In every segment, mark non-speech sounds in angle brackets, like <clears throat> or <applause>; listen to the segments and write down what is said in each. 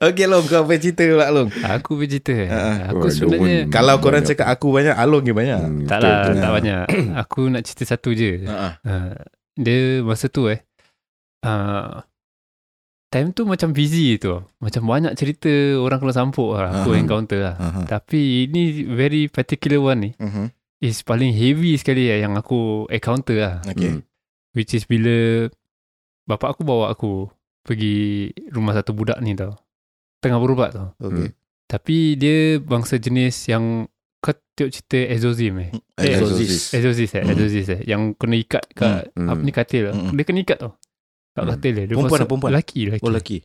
Okay Long Kau apa cerita pula Long Aku bercerita eh. Ha, Aku Oh, sebenarnya. Kalau korang banyak. cakap aku banyak Along je banyak Hmm, Tak lah betul. Tak banyak <clears throat> Aku nak cerita satu je Ha, uh, Dia masa tu eh uh, Time tu macam busy tu Macam banyak cerita Orang keluar sampuk lah Aku Aha. encounter lah ha, ha. Tapi ini Very particular one ni Mhm. Is paling heavy sekali lah Yang aku encounter lah Okay Hmm. Which is bila Bapak aku bawa aku Pergi rumah satu budak ni tau Tengah berubat tau Okay Tapi dia bangsa jenis yang Kau tengok cerita exorcism eh Eh, Exorcist Exorcist eh Hmm. Exorcist eh Yang kena ikat kat Hmm. Apa ni katil Hmm. Dia kena ikat tau Kat Hmm. katil dia, dia Perempuan lah, perempuan? Lelaki lelaki. Oh lelaki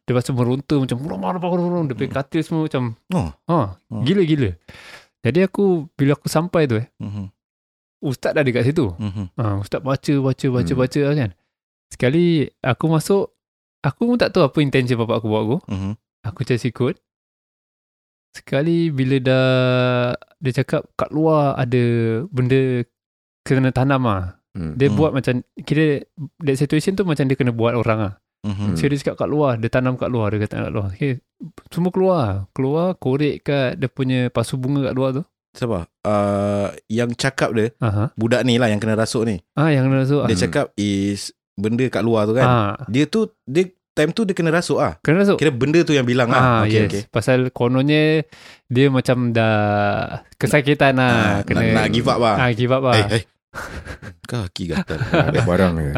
Dia pasal meronta macam Mana mana mana Dia punya Hmm. katil semua macam Oh. ha, Oh. Gila-gila Jadi aku Bila aku sampai tu eh Mhm. Ustaz dah dekat situ Mhm. ha, Ustaz baca Baca baca Hmm. baca kan Sekali Aku masuk Aku pun tak tahu Apa intention bapak aku bawa aku Mhm. Aku just ikut Sekali bila dah Dia cakap kat luar ada Benda Kena tanam lah Hmm. Dia Hmm. buat macam Kira That situation tu macam dia kena buat orang lah Mhm. So dia cakap kat luar Dia tanam kat luar Dia kata kat luar okay. Semua keluar Keluar korek kat Dia punya pasu bunga kat luar tu Siapa uh, Yang cakap dia Aha. Budak ni lah Yang kena rasuk ni Ah yang kena rasuk Dia Hmm. cakap is Benda kat luar tu kan ah. Dia tu Dia Time tu dia kena rasuk ah. Kena rasuk Kira benda tu yang bilang Ah, ah. Okay, yes. okay. Pasal kononnya Dia macam dah Kesakitan Ah, lah Kena nak, nak give up lah. ah, Give up lah Eh, eh. <laughs> Kaki gatal. Ada barang <laughs> ke?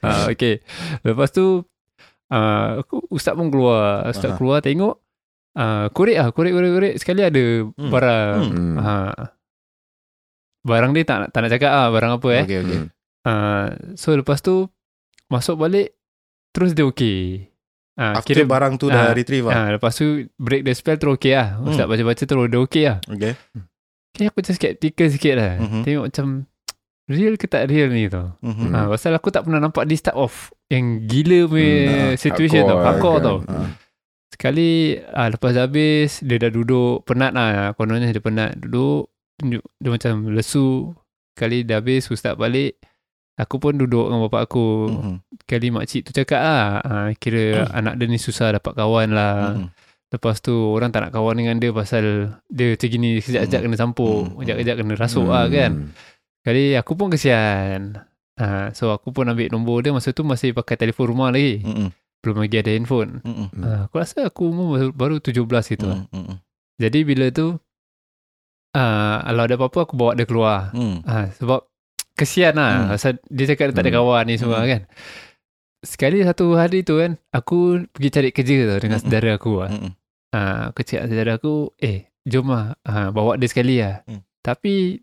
Ah, okay. Lepas tu uh, aku, Ustaz pun keluar. Ustaz Aha. keluar tengok uh, korek lah, korek, korek, korek. Sekali ada Hmm. barang. Hmm. Ha. Barang dia tak, nak- tak nak cakap ah barang apa eh. Okay, okay. Uh, so lepas tu masuk balik terus dia okay. Uh, After barang tu dah ah, retrieve lah. uh, lepas tu break the spell terus okay lah. Ustaz Hmm. baca-baca terus dia okay lah. Okay. Okay, aku macam skeptical sikit lah. Mhm. Tengok macam real ke tak real ni tau. Mhm. Ha, pasal aku tak pernah nampak this type of yang gila punya Hmm, situation tau. hardcore kan. tau. Hmm. Sekali ah, lepas habis dia dah duduk penat lah. Kononnya dia penat duduk. Dia macam lesu. Sekali dah habis ustaz balik. Aku pun duduk dengan bapak aku. Mhm. Kali makcik tu cakap lah. ah, kira anak dia ni susah dapat kawan lah. Mhm. Lepas tu orang tak nak kawan dengan dia pasal dia macam gini sekejap-kejap Hmm. kena sampuk. Hmm. Kejap-kejap kena rasuk lah kan. Hmm. Kali aku pun kesian. Ha, so aku pun ambil nombor dia masa tu masih pakai telefon rumah lagi. Mhm. Belum lagi ada handphone. Mhm. Hmm. Ha, aku rasa aku umur baru- baru 17 gitu lah. Mhm. Mhm. Jadi bila tu uh, kalau ada apa-apa aku bawa dia keluar. Mhm. Ha, sebab kesian lah. Hmm. Pasal dia cakap dia tak ada Hmm. kawan ni semua Hmm. kan. Sekali satu hari tu kan aku pergi cari kerja tau dengan Hmm. saudara aku lah. Mhm. Ha, aku cakap saudara aku eh jom lah ha, bawa dia sekali lah. Hmm. Tapi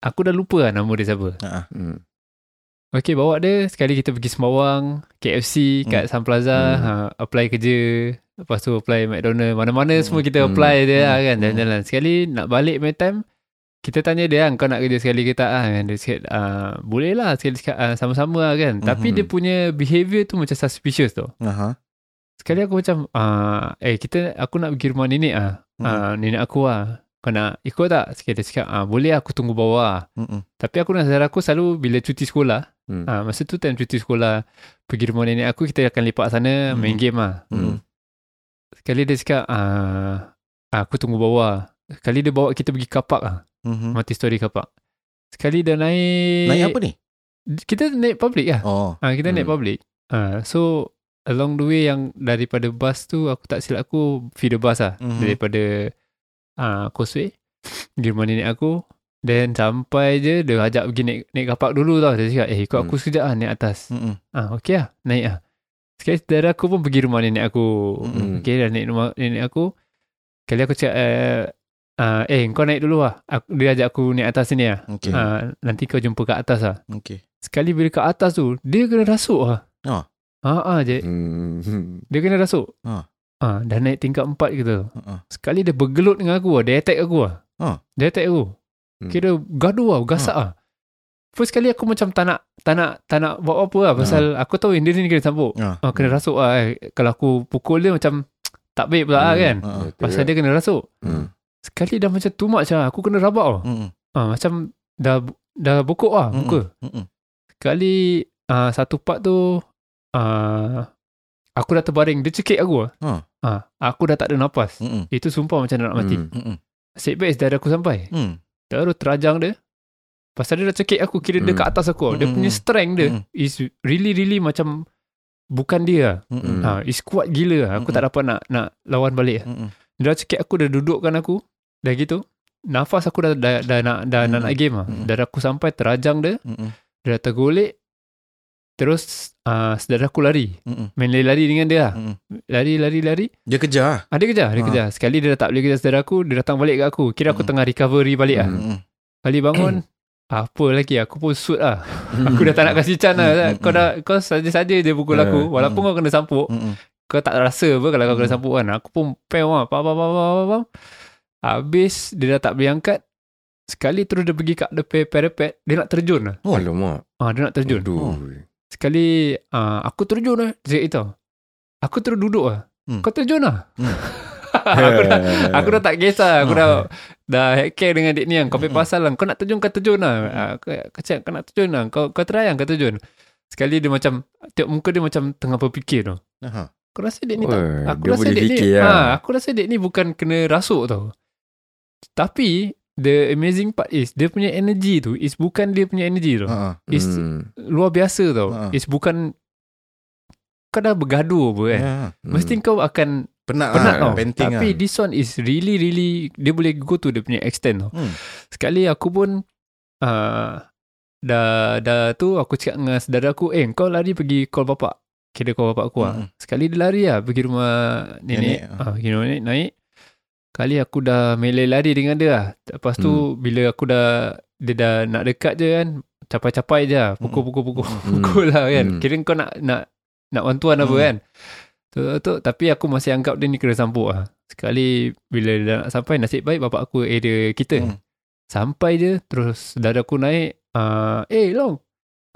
aku dah lupa lah nama dia siapa. Hmm. Okay, bawa dia. Sekali kita pergi Sembawang, KFC, kat Sun Plaza, Hmm. ha, apply kerja. Lepas tu apply McDonald. Mana-mana Hmm. semua kita Hmm. apply dia lah Hmm. kan. Hmm. Jalan-jalan. Sekali nak balik my time, kita tanya dia kan, kau nak kerja sekali ke tak lah kan. Dia cakap, ah, boleh lah sekali ah, sama-sama lah kan. Tapi Mhm. dia punya behaviour tu macam suspicious tu. Aha. Sekali aku macam, ah, eh kita, aku nak pergi rumah nenek ah. Mhm. Ah, nenek aku lah. Kau nak ikut tak? Sekali dia cakap, ah, boleh aku tunggu bawah. Mhm. Tapi aku dan saudara aku selalu bila cuti sekolah, Hmm. ha, masa tu time cuti sekolah, pergi rumah nenek aku, kita akan lepak sana, Hmm. main game lah. Mhm. Sekali dia cakap, ah, aku tunggu bawah. Sekali dia bawa kita pergi kapak lah, Mhm. mati story kapak. Sekali dah naik... Naik apa ni? Kita naik public lah. Oh. Ha, kita naik Hmm. public. Ha, so, along the way yang daripada bus tu, aku tak silap aku feeder bus lah. Mhm. Daripada uh, Causeway, pergi rumah nenek aku. Then sampai je, dia ajak pergi naik, naik kapak dulu tau. Dia cakap, eh ikut aku Hmm. sekejap lah naik atas. Mhm. Ah, okey lah, naik lah. Sekali saudara aku pun pergi rumah nenek aku. Hmm. Okey, dah naik rumah nenek aku. Kali aku cakap, eh, uh, eh kau naik dulu lah. Aku, dia ajak aku naik atas sini lah. Okay. Ah, nanti kau jumpa kat atas lah. Okay. Sekali bila kat atas tu, dia kena rasuk lah. Ah. Ah, ah je. Hmm. Dia kena rasuk. Ah. Ah, dah naik tingkat empat gitu. Uh-uh. Sekali dia bergelut dengan aku lah. Dia attack aku lah. Ah. Dia attack aku. Hmm. Kira gaduh lah, gasak lah. First kali aku macam tak nak, tak nak, tak nak buat apa lah. Pasal aku tahu yang dia ni kena sambuk. Ah. Ah, kena rasuk lah. Eh. Kalau aku pukul dia macam tak baik pula lah Hmm. kan. Ah. Pasal dia kena rasuk. Hmm. Sekali dah macam too much lah. Aku kena rabak lah. Mhm. Ah, macam dah dah bokok lah Mhm. muka. Mhm. Sekali uh, satu part tu uh, Aku dah terbaring. Dia cekik aku lah. Ha. Ha, aku dah tak ada nafas. Mm-mm. Itu sumpah macam nak mati. Hmm. Mm-mm. Nasib baik saudara aku sampai. Mm. Terus terajang dia. Pasal dia dah cekik aku. Kira dia Hmm. kat atas aku. Dia Hmm. punya strength dia Hmm. is really really macam bukan dia lah. Mm-mm. Hmm. Ha, is kuat gila. Aku Hmm. tak dapat nak nak lawan balik. Mm-mm. Dia dah cekik aku. Dah dudukkan aku. Dah gitu. Nafas aku dah, dah, dah, nak, dah nak Hmm. nak game lah. Hmm. Dah aku sampai terajang dia. Dia dah tergolek. Terus uh, saudara aku lari. Mm-mm. Main lari-lari dengan dia lah. Mm-mm. Lari, lari, lari. Dia kejar. Ah, dia kejar, dia Ah. kejar. Sekali dia dah tak boleh kejar saudara aku, dia datang balik kat aku. Kira aku Mm. tengah recovery balik lah. Mm. Mm-mm. Kali bangun, <clears throat> apa lagi, aku pun shoot lah. Aku dah tak nak kasi can lah. Mm, Kau dah, kau saja-saja je pukul Eh, aku. Walaupun kau kena sampuk, Mm-mm. kau tak rasa apa kalau kau kena Mm. sampuk kan. Aku pun pem lah. Pam, pam, pam, pam, pam, pam. Habis, dia dah tak boleh angkat. Sekali terus dia pergi kat depan parapet, dia nak terjun lah. Oh. Alamak. Ah, dia nak terjun. Aduh. Sekali uh, aku terjun lah Dia cakap itu Aku terus duduk lah Hmm. Kau terjun lah Hmm. <laughs> aku, dah, <laughs> aku dah tak kisah Aku Hmm. dah Dah heck care dengan dik ni yang Kau Hmm. pergi pasal lah Kau nak terjun kau terjun lah uh, Kau, kau cakap kau nak terjun lah Kau, kau try lah kau terjun Sekali dia macam Tengok muka dia macam Tengah berfikir tu Aha. Aku rasa dik ni tak Aku dia rasa dik ni fikir ha, lah. Aku rasa dik ni bukan kena rasuk tau Tapi The amazing part is Dia punya energy tu Is bukan dia punya energy tu Ha. Is Hmm. luar biasa tau Ha. Is bukan Kau dah bergaduh apa kan Ya. Mesti kau akan Penat, penat lah. tau Penting Tapi lah. this one is really really Dia boleh go to dia punya extent tau Hmm. Sekali aku pun uh, Dah dah tu Aku cakap dengan saudara aku Eh kau lari pergi call bapak Kira call bapak aku lah Mm-mm. Sekali dia lari lah Pergi rumah nenek Nenek, ah, Pergi rumah nenek naik Kali aku dah melay lari dengan dia lah Lepas tu Bila aku dah Dia dah nak dekat je kan Capai-capai je lah Pukul-pukul-pukul Hmm. Pukul lah kan Hmm. Kira kau nak Nak nak wantuan apa Hmm. kan tu, tu, Tapi aku masih anggap dia ni kena sampuk lah Sekali Bila dia nak sampai Nasib baik bapak aku area kita Hmm. Sampai je Terus saudara aku naik uh, Eh long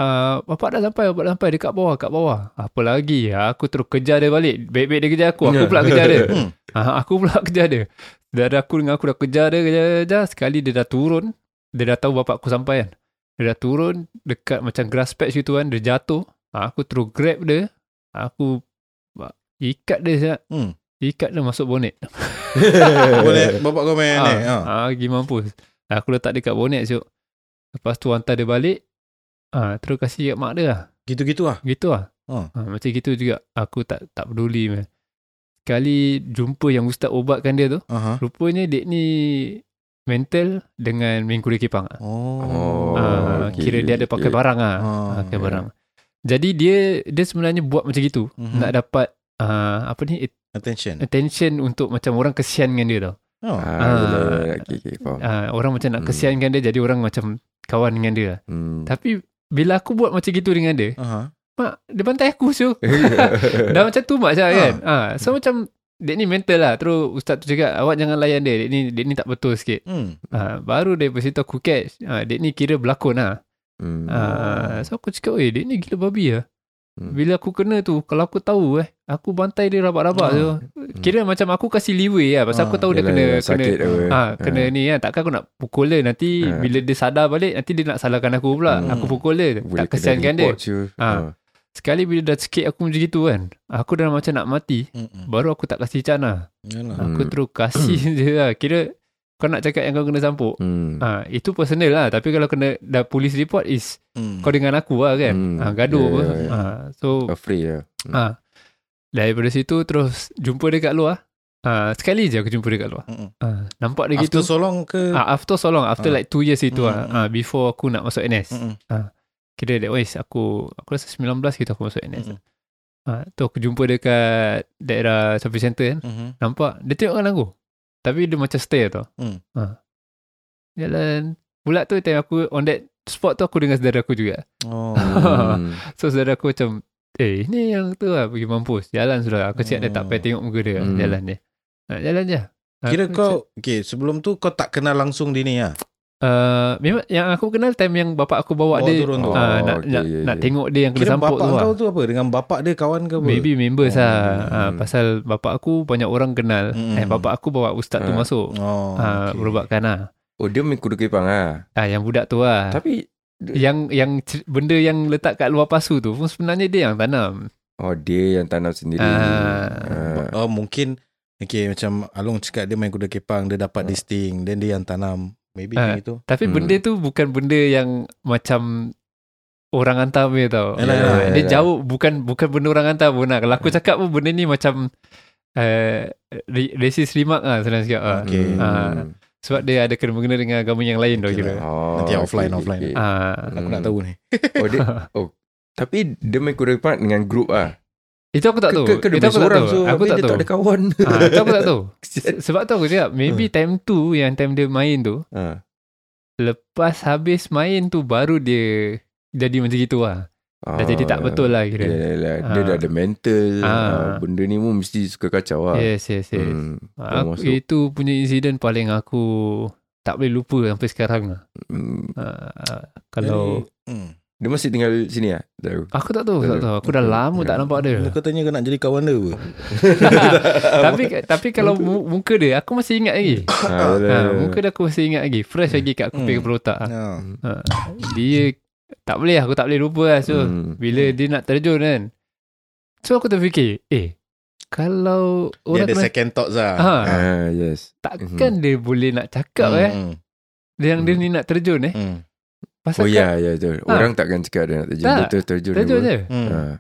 uh, Bapak dah sampai Bapak dah sampai Dekat bawah Kat bawah Apa lagi Aku terus kejar dia balik Baik-baik dia kejar aku Aku pula kejar dia. <laughs> Ah, aku pula <laughs> kejar dia. Saudara aku dengan aku dah kejar dia, kejar, kejar. Sekali dia dah turun. Dia dah tahu bapak aku sampai kan. Dia dah turun dekat macam grass patch gitu kan. Dia jatuh. Ah, aku terus grab dia. Aku ikat dia siap. Hmm. Ikat dia masuk bonet. <laughs> Boleh bapak kau main ni. Ha. ah, pergi mampus. Aku letak dekat bonet siap. Lepas tu hantar dia balik. Ah, terus kasih kat mak dia lah. Gitu-gitu lah. Gitu lah. Oh. Ah, macam gitu juga. Aku tak tak peduli. Man. Sekali jumpa yang ustaz ubatkan dia tu. Aha. Rupanya dek ni mental dengan main kuda kipang. ah. Oh. Okey, kira dia ada pakai barang ah, Ah, pakai ya. barang. Jadi dia dia sebenarnya buat macam gitu Mhm. nak dapat ah, apa ni it- Attention. attention untuk macam orang kesian dengan dia tau. Oh. Ah, Ah. Okay, okay, faham. Ah, orang macam nak Hmm. kesiankan dia jadi orang macam kawan dengan dia. Hmm. Tapi bila aku buat macam gitu dengan dia, Aha. mak dia bantai aku so. <laughs> Dah macam tu mak saya kan. Ah, so macam dek ni mental lah. Terus ustaz tu cakap awak jangan layan dia. Dek ni dek ni tak betul sikit. Hmm. Ha, baru daripada situ aku catch. Ha, dek ni kira berlakon lah. Hmm. Ha, so aku cakap, dek ni gila babi lah. Hmm. Bila aku kena tu, kalau aku tahu eh, aku bantai dia rabak-rabak Ah. tu. Kira macam aku kasih leeway lah. Pasal Ah, aku tahu dia Yalah, kena, yalah, kena, sakit apa. ha, kena ni kan. Takkan aku nak pukul dia. Nanti Ah. bila dia sadar balik, nanti dia nak salahkan aku pula. Hmm. Aku pukul dia. Boleh tak kesiankan kena dia. je. Ah. Sekali bila dah sikit aku macam gitu kan. Aku dah macam nak mati. Hmm. Baru aku tak kasih can lah. Yalah. Aku Hmm. terus kasih <coughs> je lah. Kira kau nak cakap yang kau kena sampuk. Hmm. Ha, itu personal lah. Tapi kalau kena dah police report is Hmm. kau dengan aku lah kan. Hmm. Ha, gaduh Ya, apa. ya, ya. Ha, so Afraid lah. Hmm. ha, daripada situ terus jumpa dia kat luar. Ha, sekali je aku jumpa dia kat luar. Hmm. Ha, nampak dia After gitu. so long ke? Ah, after so long, after Ah. like 2 years itu Hmm, ah, hmm. ah, before aku nak masuk NS. Hmm. Kira that wise aku aku rasa 19 gitu aku masuk NS. Hmm. Ah, tu aku jumpa dekat daerah shopping center kan. Hmm. Nampak dia tengokkan aku. Tapi dia macam stare tau. Hmm. Ha. Jalan. Pula tu time aku on that spot tu aku dengan saudara aku juga. Oh. <laughs> So saudara aku macam Eh ni yang tu lah Pergi mampus. Jalan sudah. Aku cakap dia tak payah tengok muka dia. Hmm. Jalan dia. Ha, Jalan je. Kira Aku kau Okay sebelum tu Kau tak kenal langsung dia ni lah uh, Memang yang aku kenal Time yang bapak aku bawa Bawa dia. turun tu. ah, Oh, nak, okay, nak, yeah, nak yeah. tengok dia yang kena Kira sampuk bapak tu lah kau tu apa? Dengan bapak dia kawan ke apa? Maybe members Oh, lah. Hmm. ha, Pasal bapak aku Banyak orang kenal. Hmm. eh, Bapak aku bawa ustaz tu Ah. masuk. Oh ha, okay. Berubatkan lah Oh, dia main kuda kepang lah. ah, Yang budak tu lah Tapi, Yang yang benda yang letak kat luar pasu tu pun Sebenarnya dia yang tanam Oh dia yang tanam sendiri. Ah. Ah. Oh mungkin Okay macam Along cakap dia main kuda kepang Dia dapat this thing Then dia yang tanam Maybe Ah. macam itu Tapi Hmm. benda tu bukan benda yang macam orang hantar punya tau. Yalah, Ah, yalah, dia yalah. jauh bukan bukan benda orang hantar pun lah. Kalau aku cakap pun benda ni macam uh, racist remark lah senang cakap. Ah. Okay. Ah. Sebab dia ada kena-mengena dengan agama yang lain tau Okay kira. lah. Oh, Nanti offline, offline. Ah, Aku Hmm. nak tahu ni Oh dia <laughs> Oh Tapi dia main kuda kepang dengan grup ah. itu aku tak tahu. Ke, ke, ke itu aku tak tahu. so aku tak dia tahu. tak ada kawan. Ah, itu aku tak tahu. <laughs> Se- Sebab tu aku cakap maybe time tu yang time dia main tu Ah. lepas habis main tu baru dia jadi macam gitu lah. Dah jadi tak betul lah kira. Yalah, dia Ah. dah ada mental. Ah. Ah. Benda ni pun mesti suka kacau lah. Yes, yes, yes. Hmm. Aku, itu punya insiden paling aku tak boleh lupa sampai sekarang lah. Hmm. Uh, kalau Jadi, hmm. Dia masih tinggal sini lah? Tahu. aku tak tahu, tak tahu. Aku dah Okay. lama tak nampak dia. Kau tanya kau nak jadi kawan dia apa <laughs> tapi tapi kalau mu- muka dia aku masih ingat lagi. <coughs> Ah, Ha, muka dia aku masih ingat lagi. Fresh lagi kat aku Hmm. punya kepala otak. ha. Ha, dia tak boleh aku tak boleh lupa lah. So Hmm. bila dia nak terjun kan. So aku terfikir, eh kalau Dia orang ada nak, second thoughts lah ha, Ah, yes. takkan dia boleh nak cakap eh Hmm, yang dia Hmm. ni nak terjun eh. hmm, Pasal Oh ya, ya betul. Ah. Orang takkan cakap dia nak terjun. Tak. Betul terjun. terjun je. hmm. Ah.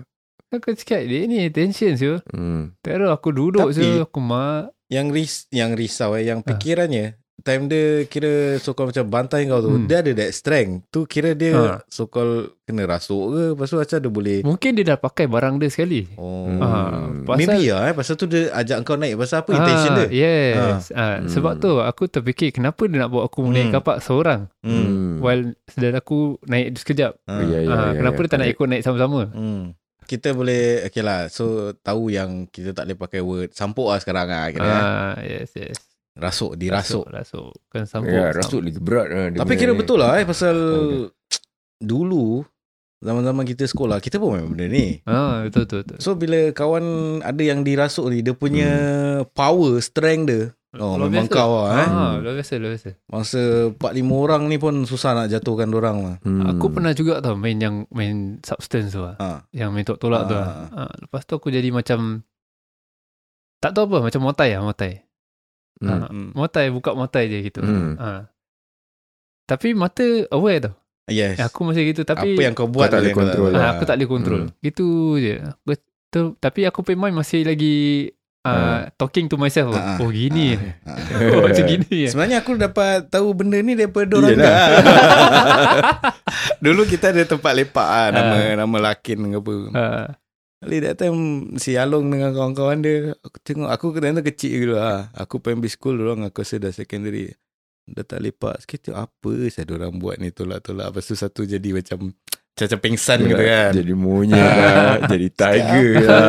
Aku cakap dia ni attention siul. Hmm. Terus aku duduk Tapi- siul. Aku mak. Yang ris yang risau eh Yang fikirannya Time dia kira So called macam bantai kau tu Hmm. Dia ada that strength Tu kira dia Ha. So called Kena rasuk ke Lepas tu macam dia boleh Mungkin dia dah pakai barang dia sekali. Oh. Ah, pasal, Maybe lah eh Pasal tu dia ajak kau naik Pasal apa intention dia Yes. Ah, Hmm. Sebab tu aku terfikir kenapa dia nak bawa aku naik Hmm. kapak seorang. hmm. While sedar aku naik sekejap. Ha. Oh, ya, ya, Ah, ya, kenapa ya. dia tak nak ikut naik sama-sama? Hmm. Kita boleh Okay lah So tahu yang Kita tak boleh pakai word Sampuk lah sekarang lah kira, eh. Ah, yes, yes. Rasuk Dirasuk Rasuk. Kan sambung. Ya, rasuk lagi berat lah. dia Tapi kira betul lah eh Pasal Okay. <tsk> Dulu Zaman-zaman kita sekolah Kita pun main benda ni Ah, betul, betul, betul. So bila kawan Ada yang dirasuk ni Dia punya Power Strength dia Oh Luar memang biasa. kau lah eh Ah, luar biasa, luar biasa. Masa 4-5 orang ni pun Susah nak jatuhkan orang lah Hmm. Aku pernah juga tau main yang main substance tu lah. ha. Yang main tolak-tolak tu lah. Ah. Ah, lepas tu aku jadi macam tak tahu apa macam motai lah motai. Hmm. Ah, motai buka motai je gitu. Hmm. Ah. Tapi mata aware tau. Yes Aku masih gitu tapi Apa yang kau buat Kau tak boleh control tahu. ah, lah. aku tak boleh kontrol. Gitu je. Aku, tu, tapi aku punya mind masih lagi uh, talking to myself. Ah, ah. Oh gini. Ah. <laughs> Oh macam gini. ya. Sebenarnya aku dapat tahu benda ni daripada orang Iyalah. <laughs> Dulu kita ada tempat lepak ah nama Ah. nama lakin ke apa. Ah, Kali that time si Along dengan kawan-kawan dia aku tengok aku kena kecil dulu ah. Aku primary school orang aku rasa dah secondary. Dah tak lepak sikit tu apa saya orang buat ni tolak-tolak lepas tu satu jadi macam <tsk> macam pengsan gitu kan. Jadi monyet lah <laughs> Jadi tiger Apa lah.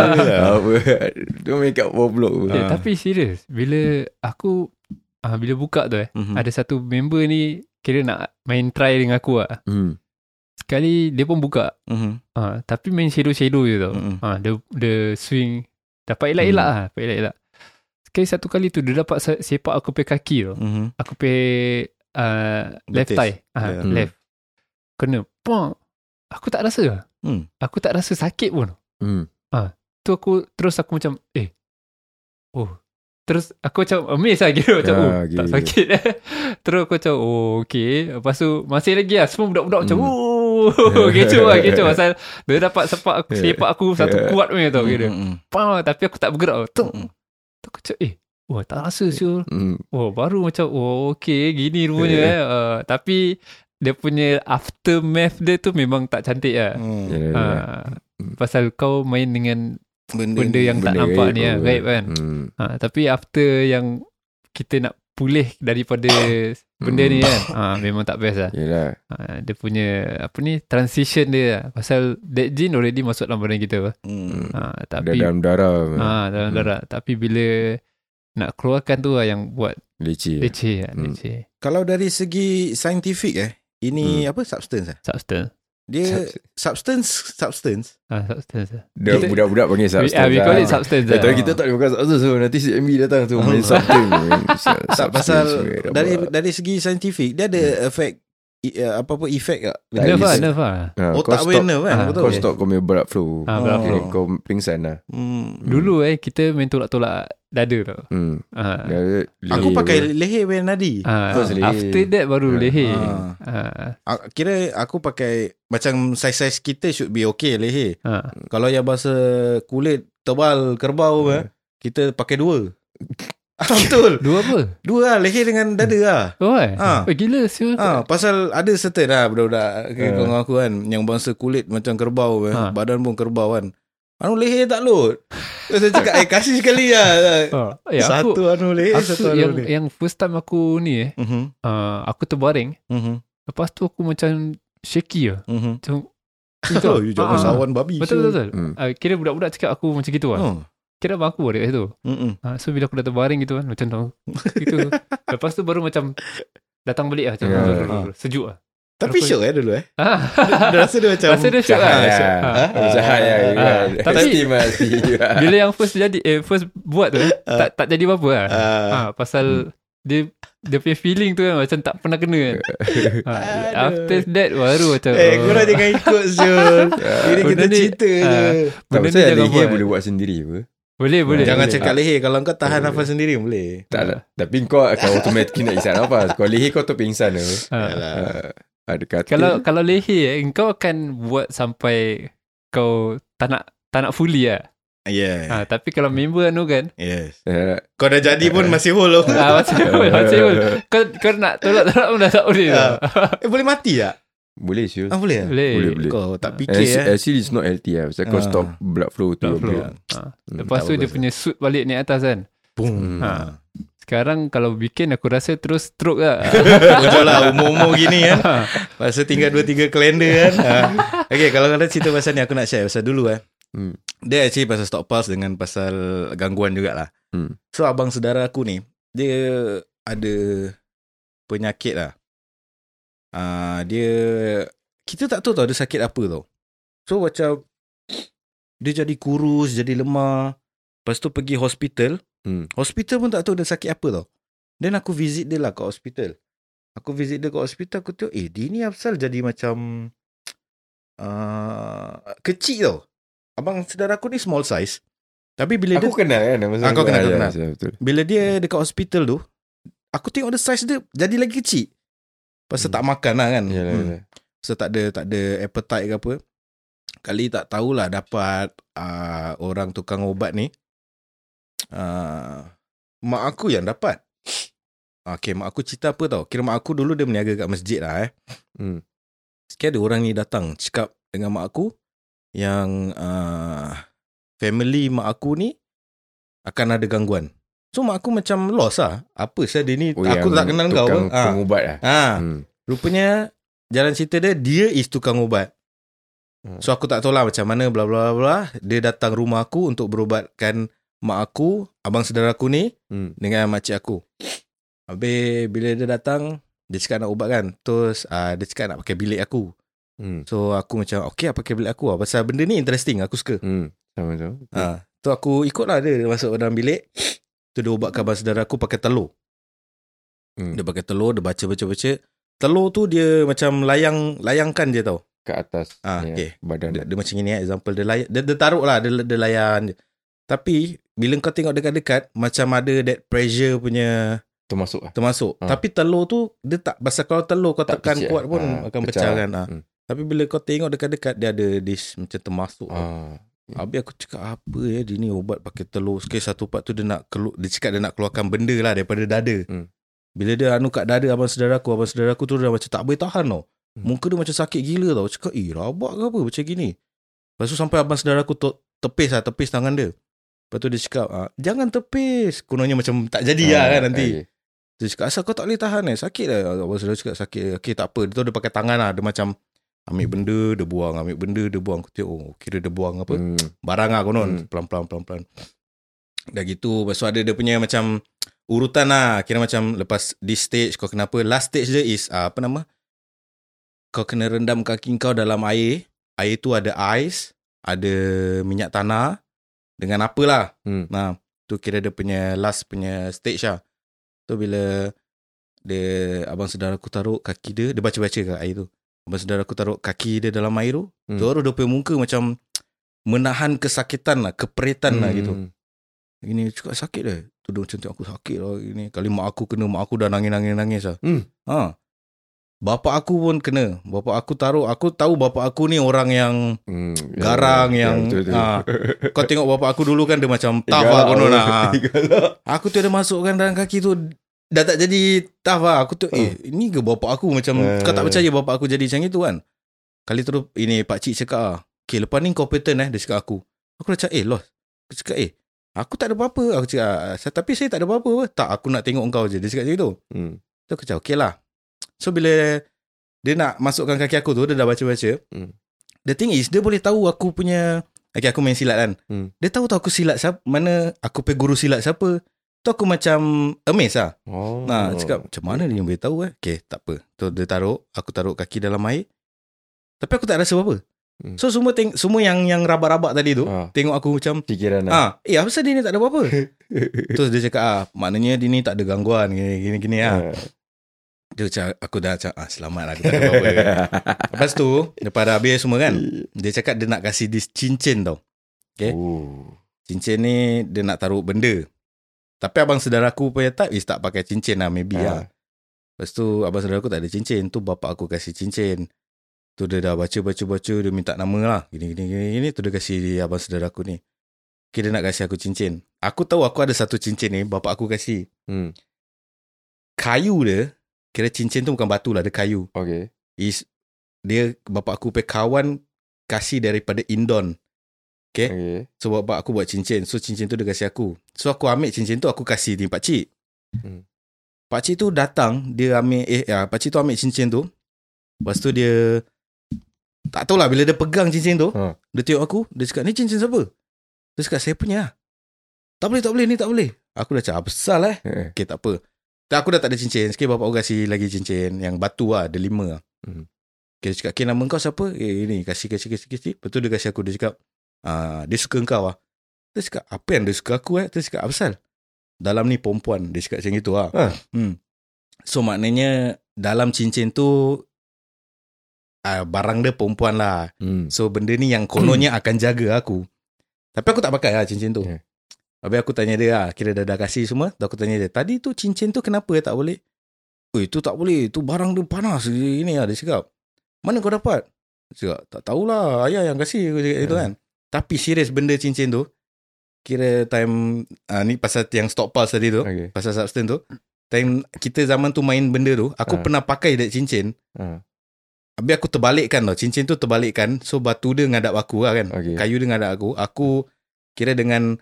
Apa Dia kat bawah blok pun. eh, Ah. tapi serius bila aku ah, bila buka tu eh Mhm. ada satu member ni kira nak main try dengan aku lah. Hmm. Sekali dia pun buka. Mhm. Ah, tapi main shadow-shadow je tau. Mhm. Ah, dia, dia swing. Dapat elak-elak Hmm. lah. Dapat elak-elak. Sekali satu kali tu dia dapat se- sepak aku punya kaki tu. Mhm. Aku punya uh, left thigh. Ah, Yeah. Hmm. Left. Kena. Pong. Aku tak rasa lah. Hmm. Aku tak rasa sakit pun. Hmm. Tu aku terus aku macam eh. Oh. Terus aku macam amazed lah kira <laughs> macam Ah, oh gila. tak sakit eh. <laughs> Terus aku macam oh okay. Lepas tu masih lagi lah semua budak-budak macam Hmm. oh kecoh lah kecoh pasal dia dapat sepak aku, Yeah. sepak aku satu Yeah. kuat punya tau kira. Pam, tapi aku tak bergerak. Tu. Mhm. Tu aku macam eh Wah tak rasa siul Hmm. Oh baru macam Oh okay Gini rupanya eh. uh, Tapi Dia punya Aftermath dia tu Memang tak cantik lah Hmm. Yalah, yalah. uh, Pasal kau main dengan Benda, Benda yang tak Benda nampak gaib ni lah. Gaib kan Hmm. uh, Tapi after yang Kita nak pulih Daripada Benda ni kan uh, Memang tak best lah Yalah. uh, Dia punya Apa ni Transition dia lah Pasal That gene already Masuk dalam badan kita Hmm. Dah Tapi dalam darah. Ah, dalam Hmm. darah. Tapi bila nak keluarkan tu lah yang buat Leceh. leceh lah, Hmm. leceh. Kalau dari segi saintifik eh ini apa substance eh? Substance. Dia substance substance Ah, substance. lah. Dah Kita- budak-budak panggil We, substance. ah, we call lah. it substance. Eh, lah. tapi kita tak boleh makan substance so nanti si MB datang tu main <laughs> substance. tak pasal dari dari segi saintifik dia ada effect i- uh, apa-apa efek tak? Tak, Nerve lah is- Nerve lah Ha, Oh kau tak boleh nerve kan? Ah. Kau stop kau punya blood flow. Ah, blood flow. kau pingsan lah. Hmm. Dulu eh Kita main tolak-tolak Dada tau Hmm. ha. Dia- Aku pakai leher Ben Nadi. ha. Leher. After that baru Ah. leher Ah. ha. Ah, Kira aku pakai macam saiz-saiz kita should be okay leher. Ha. Kalau yang bahasa kulit tebal kerbau hmm. kita pakai dua. Ah, <laughs> betul. Dua apa? Dua lah leher dengan dada lah. Oh eh Ah. oh, Gila siul Ha, pasal ada certain lah budak-budak ke Ah. kawan aku kan yang bangsa kulit macam kerbau eh. Ha. Badan pun kerbau kan. Anu leher tak load. Terus saya cakap eh kasih sekali lah. oh. eh, aku, satu anu leher, aku satu anu yang, leher. yang first time aku ni eh Mhm. uh, Aku terbaring Mhm. Lepas tu aku macam Shaky lah Mhm. Macam <laughs> Oh, you jangan Ah. sawan babi. Betul betul, betul. Hmm. Uh, Kira budak-budak cakap aku macam gitu lah Oh. Kira abang aku ada kat situ Mhm. uh, So bila aku dah terbaring gitu kan Macam tu <laughs> gitu. Lepas tu baru macam Datang balik lah macam Ya. yeah. Sejuk lah Tapi syok eh dulu eh. Ah. Dia <laughs> rasa dia macam Rasa dia syok lah lah. Ah. Jahat lah. Ah. Tapi-. Bila yang first jadi eh, First buat tu eh, tak, tak jadi apa-apa lah Ah. ha, Pasal Dia Dia punya feeling tu kan Macam tak pernah kena kan <laughs> ha. After that Baru macam Eh, oh. korang jangan ikut Zul. <laughs> Ini kita ni- cerita je. Ah. Tak pasal jangan leher buat. boleh buat sendiri apa. Boleh boleh Jangan boleh. cakap leher. Kalau kau tahan Boleh. nafas sendiri boleh. Tak lah. Tapi kau akan automatik nak isap nafas. Kalau leher kau tu pingsan apa. ha. Ada kata. Kalau kalau leher eh, Kau akan buat sampai Kau Tak nak Tak nak fully lah Yeah. ha, Tapi kalau member anu kan Yes. Eh, Kau dah jadi pun masih whole. tau. ah, Masih Masih Kau, kau nak tolak-tolak pun dah tak boleh Ah. tau. Eh, boleh mati tak? Boleh sure. Ah, boleh tak? Boleh Boleh, boleh. Kau tak And fikir actually, eh. actually it's not healthy lah. Pasal kau Ah. stop blood flow tu. Blood flow. ha. Lepas tu dia punya suit balik naik atas kan Boom. Ha. Sekarang kalau bikin aku rasa terus stroke lah <laughs> Bocor lah umur-umur gini kan. Ha. Pasal tinggal 2-3 kalender kan. Ha. Okay, kalau kau cerita pasal ni aku nak share pasal dulu eh. Hmm. Dia actually pasal stop pulse dengan pasal gangguan jugalah. Hmm. So abang saudara aku ni, dia ada penyakit lah. Uh, dia kita tak tahu tau dia sakit apa tau. So macam dia jadi kurus, jadi lemah. Lepas tu pergi hospital. Hmm. Hospital pun tak tahu dia sakit apa tau. Then aku visit dia lah kat hospital. Aku visit dia kat hospital, aku tengok, eh dia ni asal jadi macam uh, kecil tau. Abang saudara aku ni small size. Tapi bila Aku dia kenal kan. masa Ah, aku- kenal, ah, kau ya, kenal. ya, Betul. bila dia dekat hospital tu, aku tengok dia size dia jadi lagi kecil. Pasal Hmm. tak makan lah kan. Yalah, Hmm. yalah. So tak ada tak ada appetite ke apa. Kali tak tahulah dapat uh, orang tukang ubat ni. Uh, mak aku yang dapat. Okay, mak aku cerita apa tau. Kira mak aku dulu dia berniaga kat masjid lah eh. Hmm. Sikit ada orang ni datang cakap dengan mak aku yang uh, family mak aku ni akan ada gangguan. So mak aku macam lost lah. Apa sah dia ni? Oh, aku tak kenal kau tukang. Ha. pengubat lah. ha. Hmm. Rupanya jalan cerita dia dia is tukang ubat. Hmm. So aku tak tahu lah macam mana bla bla bla. Dia datang rumah aku untuk berubatkan mak aku, abang saudara aku ni Hmm. dengan makcik aku. Habis bila dia datang, dia cakap nak ubat kan. Terus uh, dia cakap nak pakai bilik aku. Hmm. So aku macam okay lah pakai bilik aku lah. Pasal benda ni interesting aku suka. Hmm. Sama-sama. Ha. Tu aku ikut lah dia, dia masuk dalam bilik. Tu dia ubatkan abang saudara aku pakai telur. Hmm. Dia pakai telur, dia baca-baca-baca. Telur tu dia macam layang layangkan je tau. Kat atas. Ah, ya, okay. Badan. Dia, dia macam ni eh, example dia layan, dia, dia taruh lah, dia, dia layan je. Tapi bila kau tengok dekat-dekat macam ada that pressure punya Termasuk lah. termasuk. Ah. Tapi telur tu dia tak pasal kalau telur kau Tak tekan pecah. kuat pun Ah, akan pecah. pecah kan. Ah. Hmm. Tapi bila kau tengok dekat-dekat dia ada this macam termasuk. Ah. Habis aku cakap apa ya dia ni ubat pakai telur. Sekali satu part tu dia nak kelu, dia cakap dia nak keluarkan benda lah daripada dada. Hmm. Bila dia anu kat dada abang saudara aku, abang saudara aku tu dah macam tak boleh tahan tau. Hmm. Muka dia macam sakit gila tau. Cakap, eh rabak ke apa macam gini. Lepas tu sampai abang saudara aku tepis lah, tepis tangan dia. Lepas tu dia cakap, ah, jangan tepis. Kononnya macam tak jadi lah kan nanti. okay. Dia cakap, asal kau tak boleh tahan eh? Sakit lah. Abang saudara cakap sakit. Okay tak apa. Dia tu dia pakai tangan lah. Dia macam ambil benda, dia buang. Ambil benda, dia buang. Aku tengok, oh kira dia buang apa. Hmm. Barang lah konon. Hmm. Pelan-pelan, pelan-pelan. Dah gitu. Lepas tu ada dia punya macam urutan lah. Kira macam lepas this stage kau kenapa. Last stage dia is uh, apa nama? Kau kena rendam kaki kau dalam air. Air tu ada ais. Ada minyak tanah. Dengan apalah. Hmm. Nah, tu kira dia punya last punya stage lah. Tu bila Dia abang saudara aku taruh kaki dia, dia baca-baca kat air tu. Abang saudara aku taruh kaki dia dalam air tu, Hmm. hmm. terus dia punya muka macam menahan kesakitan lah, keperitan lah gitu. Hmm. Gini cakap sakit dah. Tu dia macam tengok aku sakit lah gini. Kali mak aku kena, mak aku dah nangis-nangis-nangis lah. Hmm. Ha. Bapak aku pun kena. Bapak aku taruh, aku tahu bapak aku ni orang yang Hmm. garang Ya, yang betul, betul. ha, kau tengok bapak aku dulu kan dia macam <laughs> tough lah konon lah. <laughs> Ha. Aku tu ada masukkan dalam kaki tu dah tak jadi tough lah. Aku tu eh ini ke bapak aku macam Eh. kau tak percaya bapak aku jadi macam itu kan. Kali terus ini pak cik cakap ah. Okay lepas ni kau pattern eh dia cakap aku. Aku dah cakap eh lost. Aku cakap eh aku tak ada apa-apa. Aku cakap "Ah, tapi saya tak ada apa-apa. apa." Tak aku nak tengok kau je. Dia cakap macam itu. Hmm. Tu aku cakap okay lah. So bila dia nak masukkan kaki aku tu dia dah baca-baca. Hmm. The thing is dia boleh tahu aku punya Okay aku main silat kan. Hmm. Dia tahu tu aku silat siapa mana aku pergi guru silat siapa. Tu aku macam amazed lah. Oh. Nah, cakap macam mana dia boleh tahu eh? Okay, tak apa. Tu dia taruh, aku taruh kaki dalam air. Tapi aku tak rasa apa-apa. Hmm. So semua teng- semua yang yang rabak-rabak tadi tu, Ah. tengok aku macam Fikiran ah, eh apa pasal dia ni tak ada apa-apa? <laughs> Terus dia cakap ah, maknanya dia ni tak ada gangguan gini gini gini ah. Dia cakap aku dah cakap ah selamat lah aku tak ada apa-apa. <laughs> Lepas tu, lepas dah habis semua kan, <laughs> dia cakap dia nak kasih this cincin tau. Okay. Oh. Cincin ni dia nak taruh benda. Tapi abang saudara aku punya type is tak pakai cincin lah maybe Ah. lah. Lepas tu abang saudara aku tak ada cincin. Tu bapak aku kasih cincin. Tu dia dah baca-baca-baca dia minta nama lah. Gini gini gini, gini. Tu dia kasih dia abang saudara aku ni. Dia nak kasih aku cincin. Aku tahu aku ada satu cincin ni bapak aku kasih. Hmm. Kayu dia kira cincin tu bukan batu lah dia kayu. Okay. Is dia bapak aku punya kawan kasih daripada Indon. Okay. Okay. So bapak aku buat cincin. So cincin tu dia kasih aku. So aku ambil cincin tu Aku kasih di pakcik Hmm. Pakcik tu datang Dia ambil Eh ya, pakcik tu ambil cincin tu. Lepas tu dia Tak tahulah Bila dia pegang cincin tu Ha. Dia tengok aku Dia cakap ni cincin siapa? Dia cakap saya punya. Tak boleh tak boleh Ni tak boleh. Aku dah cakap "Ah, Besar lah eh. Eh. Okay tak apa. Dan aku dah tak ada cincin. Sekali bapak aku kasih lagi cincin Yang batu lah Ada lima lah. Hmm. Okay, dia cakap Okay nama kau siapa? Eh ini Kasih kasih kasih kasih. Lepas tu dia kasih aku Dia cakap ah, Dia suka kau lah Dia cakap Apa yang dia suka aku eh? Dia cakap apa pasal Dalam ni perempuan Dia cakap macam itu lah Ah. hmm. So maknanya Dalam cincin tu ah, Barang dia perempuan lah. Hmm. So benda ni yang kononnya <clears throat> akan jaga aku. Tapi aku tak pakai lah cincin tu. Yeah. Habis aku tanya dia lah Kira dah, dah kasih semua? Tu aku tanya dia Tadi tu cincin tu kenapa tak boleh? Oh itu tak boleh. Tu barang dia panas Ini lah dia cakap. Mana kau dapat? Dia cakap tak tahulah Ayah yang kasih Aku cakap itu Yeah. kan Tapi serius benda cincin tu Kira time uh, Ni pasal yang stock pulse tadi tu Okay. Pasal substance tu Time kita zaman tu main benda tu Aku Ah. pernah pakai that cincin Ah. Habis aku terbalikkan tau Cincin tu terbalikkan So batu dia ngadap aku lah kan Okay. Kayu dia ngadap aku Aku Kira dengan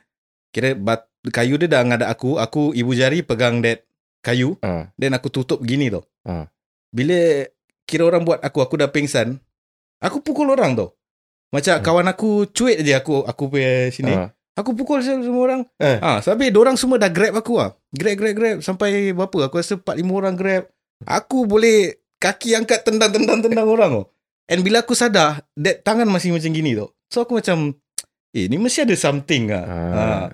Kira bat, kayu dia dah ngadap aku Aku ibu jari pegang that Kayu Ah. Then aku tutup gini tau Ah. Bila Kira orang buat aku Aku dah pingsan Aku pukul orang tau Macam Hmm. kawan aku Cuit je aku Aku punya sini Ah. Aku pukul semua orang Eh. Ah, Sampai orang semua dah grab aku lah Grab grab grab Sampai berapa Aku rasa 4-5 orang grab Aku boleh Kaki angkat tendang-tendang-tendang orang tau And bila aku sadar That tangan masih macam gini tau So aku macam Eh ni mesti ada something Ah. ah.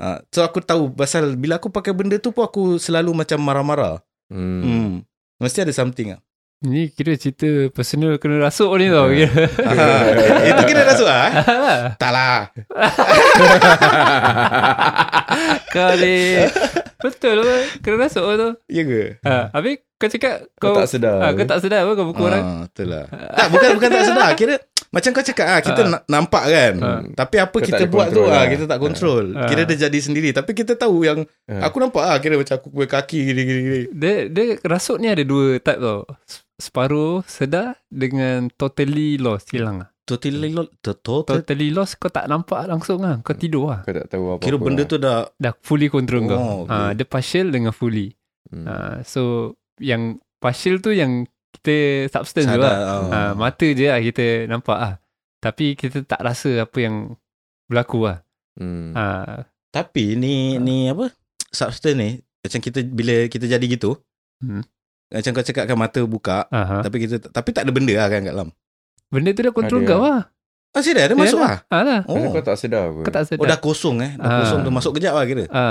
Ah, So aku tahu Pasal bila aku pakai benda tu pun Aku selalu macam marah-marah Hmm. hmm. Mesti ada something lah Ni kira cerita personal kena rasuk ni tau. Ya. Kira. <laughs> ah. Itu kira rasuk lah eh? <laughs> Tak lah <laughs> Kau ni Betul lah Kena rasuk tu Ya ke? ha, Habis kau cakap Kau Kau, tak sedar. ha, kau tak sedar apa Kau pukul orang Ah, betul lah. tak, bukan bukan tak sedar. Kira macam kau cakap ah kita Ah. na- nampak kan. Ah. Tapi apa Kau kita buat tu ah lah. kita tak kontrol. Ah. Kira dia jadi sendiri tapi kita tahu yang Ah. aku nampak ah kira macam aku kaki gini gini gini. Dia, dia rasuk ni ada dua type tau Separuh sedar Dengan totally lost Hilang lah Totally lo- to- total Totally lost Kau tak nampak langsung lah Kau tidur lah Kau tak tahu apa-apa. kira benda tu dah Dah fully control kau Oh, okay. ha, Dia partial dengan fully Hmm. ha, So Yang partial tu yang Kita substance tu sadar. lah ah. ha, Mata je lah kita nampak lah Tapi kita tak rasa apa yang Berlaku lah Hmm. ha, Tapi ni ni apa? Substance ni macam kita bila kita jadi gitu. Hmm. Macam kau cakap kan mata buka Aha. tapi kita tapi tak ada benda lah kan kat dalam. Benda tu dah control Ada. kau lah Ah ada Ya masuk dah. ah. ha, lah Oh. kau tak sedar apa. Kau tak sedar Oh dah kosong eh. Dah Ah. kosong tu masuk kejap lah kira. ha.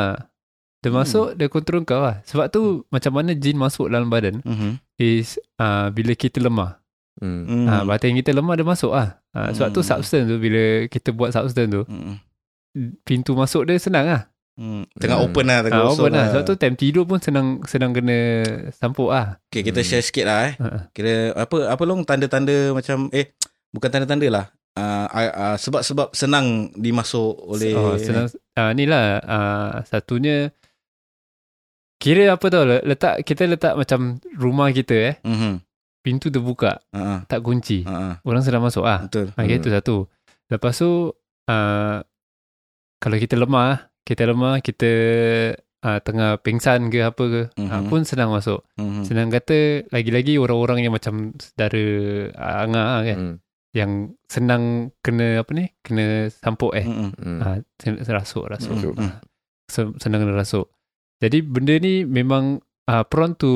Dia masuk, dia kontrol kau lah. Sebab tu macam mana jin masuk dalam badan Mhm. is uh, bila kita lemah. Hmm. Hmm. Hmm. Uh, batin kita lemah dia masuk lah. Uh, sebab tu Hmm. substance tu bila kita buat substance tu, Hmm. pintu masuk dia senang lah. Hmm. Tengah Hmm. open lah Tengah Ah, kosong open lah. Sebab tu time tidur pun senang senang kena sampuk lah. Okay kita Hmm. share sikit lah eh Ha. Kira apa apa long tanda-tanda macam eh bukan tanda-tanda lah. Uh, uh, uh, sebab-sebab senang dimasuk oleh Oh, senang. Uh, ni lah. Uh, satunya, kira apa tau, letak kita letak macam rumah kita eh, Mhm. pintu terbuka, Ha tak kunci. ha. Orang sedang masuk ah. Betul. Ha, itu satu. Lepas tu, uh, kalau kita lemah, kita lemah, kita uh, tengah pingsan ke apa ke, mm-hmm. uh, pun senang masuk. Mhm. Senang kata, lagi-lagi orang-orang yang macam saudara uh, Angah lah kan, Hmm. yang senang kena apa ni, kena sampuk eh. Mhm. Hmm. Ah, sen- rasuk, rasuk. Ah, sen- senang kena rasuk. Jadi benda ni memang uh, prone to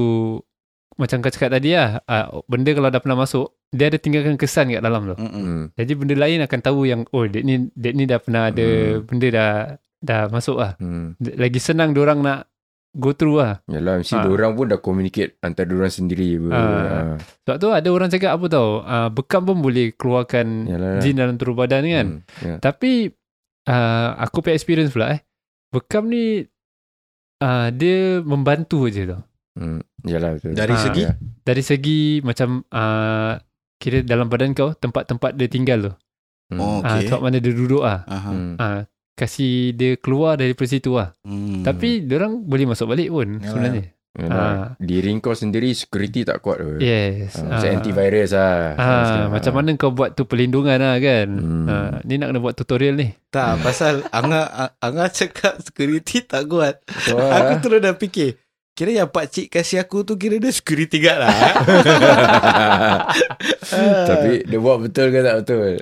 macam kau cakap tadi lah, uh, benda kalau dah pernah masuk, dia ada tinggalkan kesan kat dalam tu. Mhm. Hmm. Jadi benda lain akan tahu yang oh dek ni dek ni dah pernah ada Hmm. benda dah dah masuk lah. Hmm. Lagi senang orang nak go through lah. Yalah mesti ha. orang pun dah communicate antara orang sendiri. Ah. Ah. Sebab tu ada orang cakap apa tau, uh, bekam pun boleh keluarkan Yalah. jin dalam tubuh badan kan. Hmm. Ya. Tapi uh, aku punya experience pula eh. Bekam ni uh, dia membantu je tau. Hmm. Yalah betul. Dari Ah. segi Ya. Dari segi macam uh, kira dalam badan kau tempat-tempat dia tinggal tu. Hmm. Oh, Ah, okay. tempat mana dia duduk ah. Aha. Hmm. Ah, kasih dia keluar dari situ lah. Hmm. Tapi orang boleh masuk balik pun Yalah. sebenarnya. Yalah. Ah. Diri kau sendiri security tak kuat tu. Yes. Ah, macam antivirus lah. Ah, macam mana kau buat tu perlindungan lah kan. Hmm. Ah, ni nak kena buat tutorial ni. tak pasal Angah Angah cakap security tak kuat. So, Aku terus dah fikir Kira yang pak cik kasih aku tu Kira dia security guard lah <laughs> Tapi dia buat betul ke tak betul?